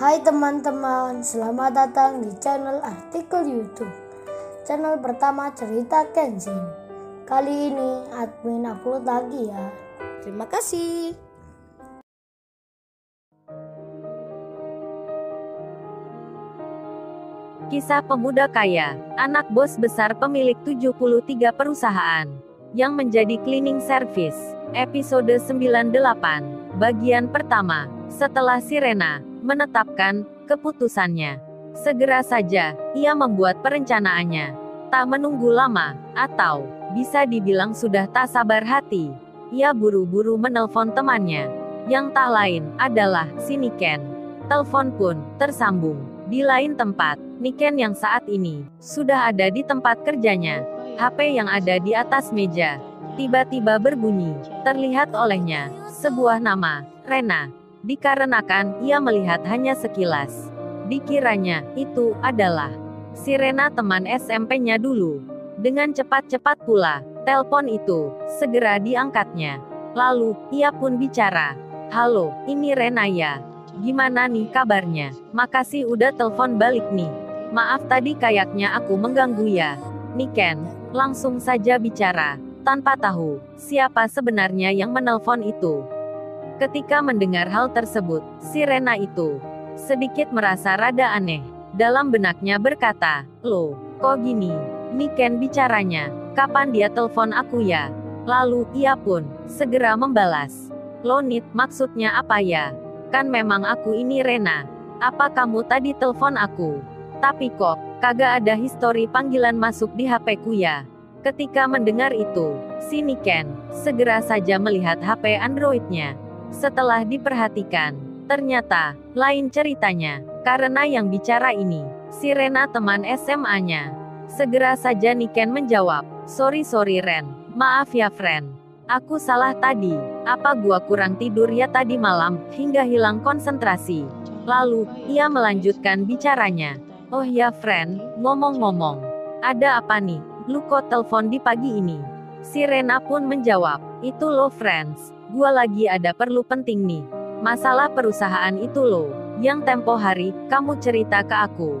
Hai teman-teman, selamat datang di channel artikel YouTube. Channel pertama cerita Kenshin. Kali ini admin upload lagi ya. Terima kasih. Kisah pemuda kaya, anak bos besar pemilik 73 perusahaan, yang menjadi cleaning service. Episode 98, bagian pertama. Setelah Sirena menetapkan keputusannya, segera saja ia membuat perencanaannya. Tak menunggu lama, atau bisa dibilang sudah tak sabar hati. Ia buru-buru menelpon temannya, yang tak lain adalah si Niken. Telepon pun tersambung. Di lain tempat, Niken yang saat ini sudah ada di tempat kerjanya. HP yang ada di atas meja tiba-tiba berbunyi. Terlihat olehnya sebuah nama, Rena. Dikarenakan ia melihat hanya sekilas. Dikiranya itu adalah si Rena teman SMP-nya dulu. Dengan cepat-cepat pula, telepon itu segera diangkatnya. Lalu ia pun bicara, "Halo, ini Rena ya. Gimana nih kabarnya? Makasih udah telepon balik nih. Maaf tadi kayaknya aku mengganggu ya." Niken langsung saja bicara, tanpa tahu siapa sebenarnya yang menelpon itu. Ketika mendengar hal tersebut, si Rena itu sedikit merasa rada aneh. Dalam benaknya berkata, Loh, kok gini? Niken bicaranya, kapan dia telepon aku ya? Lalu, ia pun segera membalas. Lonit, maksudnya apa ya? Kan memang aku ini Rena. Apa kamu tadi telepon aku? Tapi kok, kagak ada histori panggilan masuk di HP-ku ya? Ketika mendengar itu, si Niken segera saja melihat HP Android-nya. Setelah diperhatikan, ternyata lain ceritanya. Karena yang bicara ini, si Rena teman SMA-nya. Segera saja Niken menjawab, Sorry sorry Ren, maaf ya friend. Aku salah tadi, apa gua kurang tidur ya tadi malam, hingga hilang konsentrasi. Lalu, ia melanjutkan bicaranya. Oh ya friend, ngomong-ngomong. Ada apa nih, lu kok telepon di pagi ini? Si Rena pun menjawab, itu lo friends, gua lagi ada perlu penting nih. Masalah perusahaan itu lo, yang tempo hari, kamu cerita ke aku.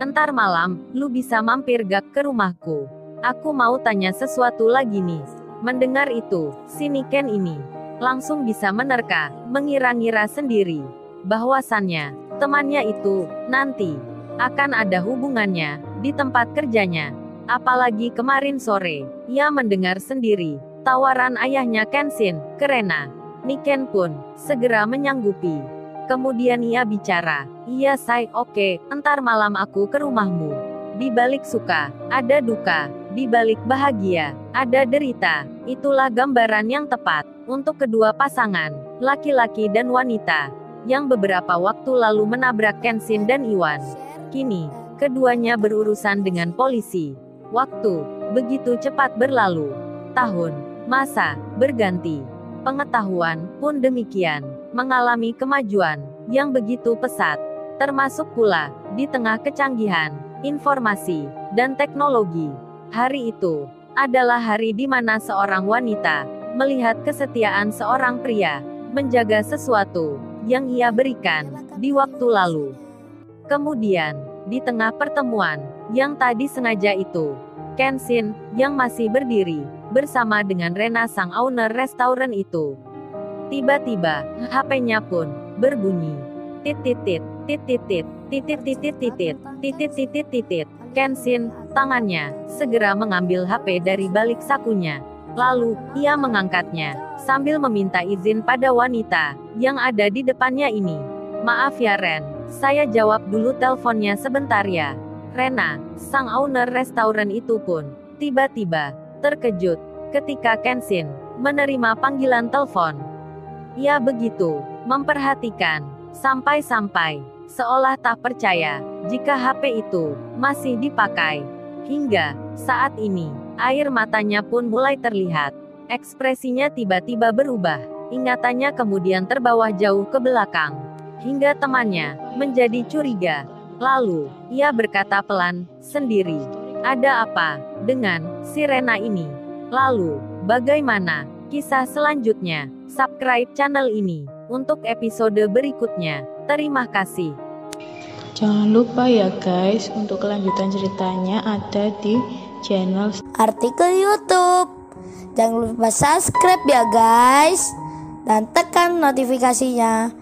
Entar malam, lu bisa mampir gak ke rumahku. Aku mau tanya sesuatu lagi nih. Mendengar itu, si Niken ini langsung bisa menerka, mengira-ngira sendiri bahwasannya temannya itu nanti akan ada hubungannya di tempat kerjanya. Apalagi kemarin sore, ia mendengar sendiri tawaran ayahnya Kenshin ke Rena. Niken pun segera menyanggupi. Kemudian ia bicara, "Iya, say, oke, entar malam aku ke rumahmu." Di balik suka, ada duka, di balik bahagia, ada derita. Itulah gambaran yang tepat untuk kedua pasangan, laki-laki dan wanita, yang beberapa waktu lalu menabrak Kenshin dan Iwan. Kini, keduanya berurusan dengan polisi. Waktu begitu cepat berlalu. Tahun, masa, berganti. Pengetahuan pun demikian, mengalami kemajuan yang begitu pesat. Termasuk pula, di tengah kecanggihan, informasi, dan teknologi. Hari itu adalah hari di mana seorang wanita melihat kesetiaan seorang pria menjaga sesuatu yang ia berikan di waktu lalu. Kemudian, di tengah pertemuan yang tadi sengaja itu, Kenshin yang masih berdiri bersama dengan Rena sang owner restoran itu. Tiba-tiba, HP-nya pun berbunyi. Titit-titit, titit-titit, titit-titit-titit, titit-titit-titit. Kenshin, tangannya, segera mengambil HP dari balik sakunya. Lalu, ia mengangkatnya, sambil meminta izin pada wanita, yang ada di depannya ini. Maaf ya Ren, saya jawab dulu teleponnya sebentar ya. Rena, sang owner restoran itu pun, tiba-tiba, terkejut, ketika Kenshin, menerima panggilan telepon. Ia begitu, memperhatikan, sampai-sampai, seolah tak percaya, jika HP itu, masih dipakai. Hingga, saat ini, air matanya pun mulai terlihat. Ekspresinya tiba-tiba berubah. Ingatannya kemudian terbawa jauh ke belakang. Hingga temannya, menjadi curiga. Lalu, ia berkata pelan, sendiri. Ada apa, dengan, Sirena ini? Lalu, bagaimana, kisah selanjutnya? Subscribe channel ini. untuk episode berikutnya. Terima kasih. Jangan lupa ya guys, untuk kelanjutan ceritanya ada di channel Artikel YouTube. Jangan lupa subscribe ya guys. Dan tekan notifikasinya.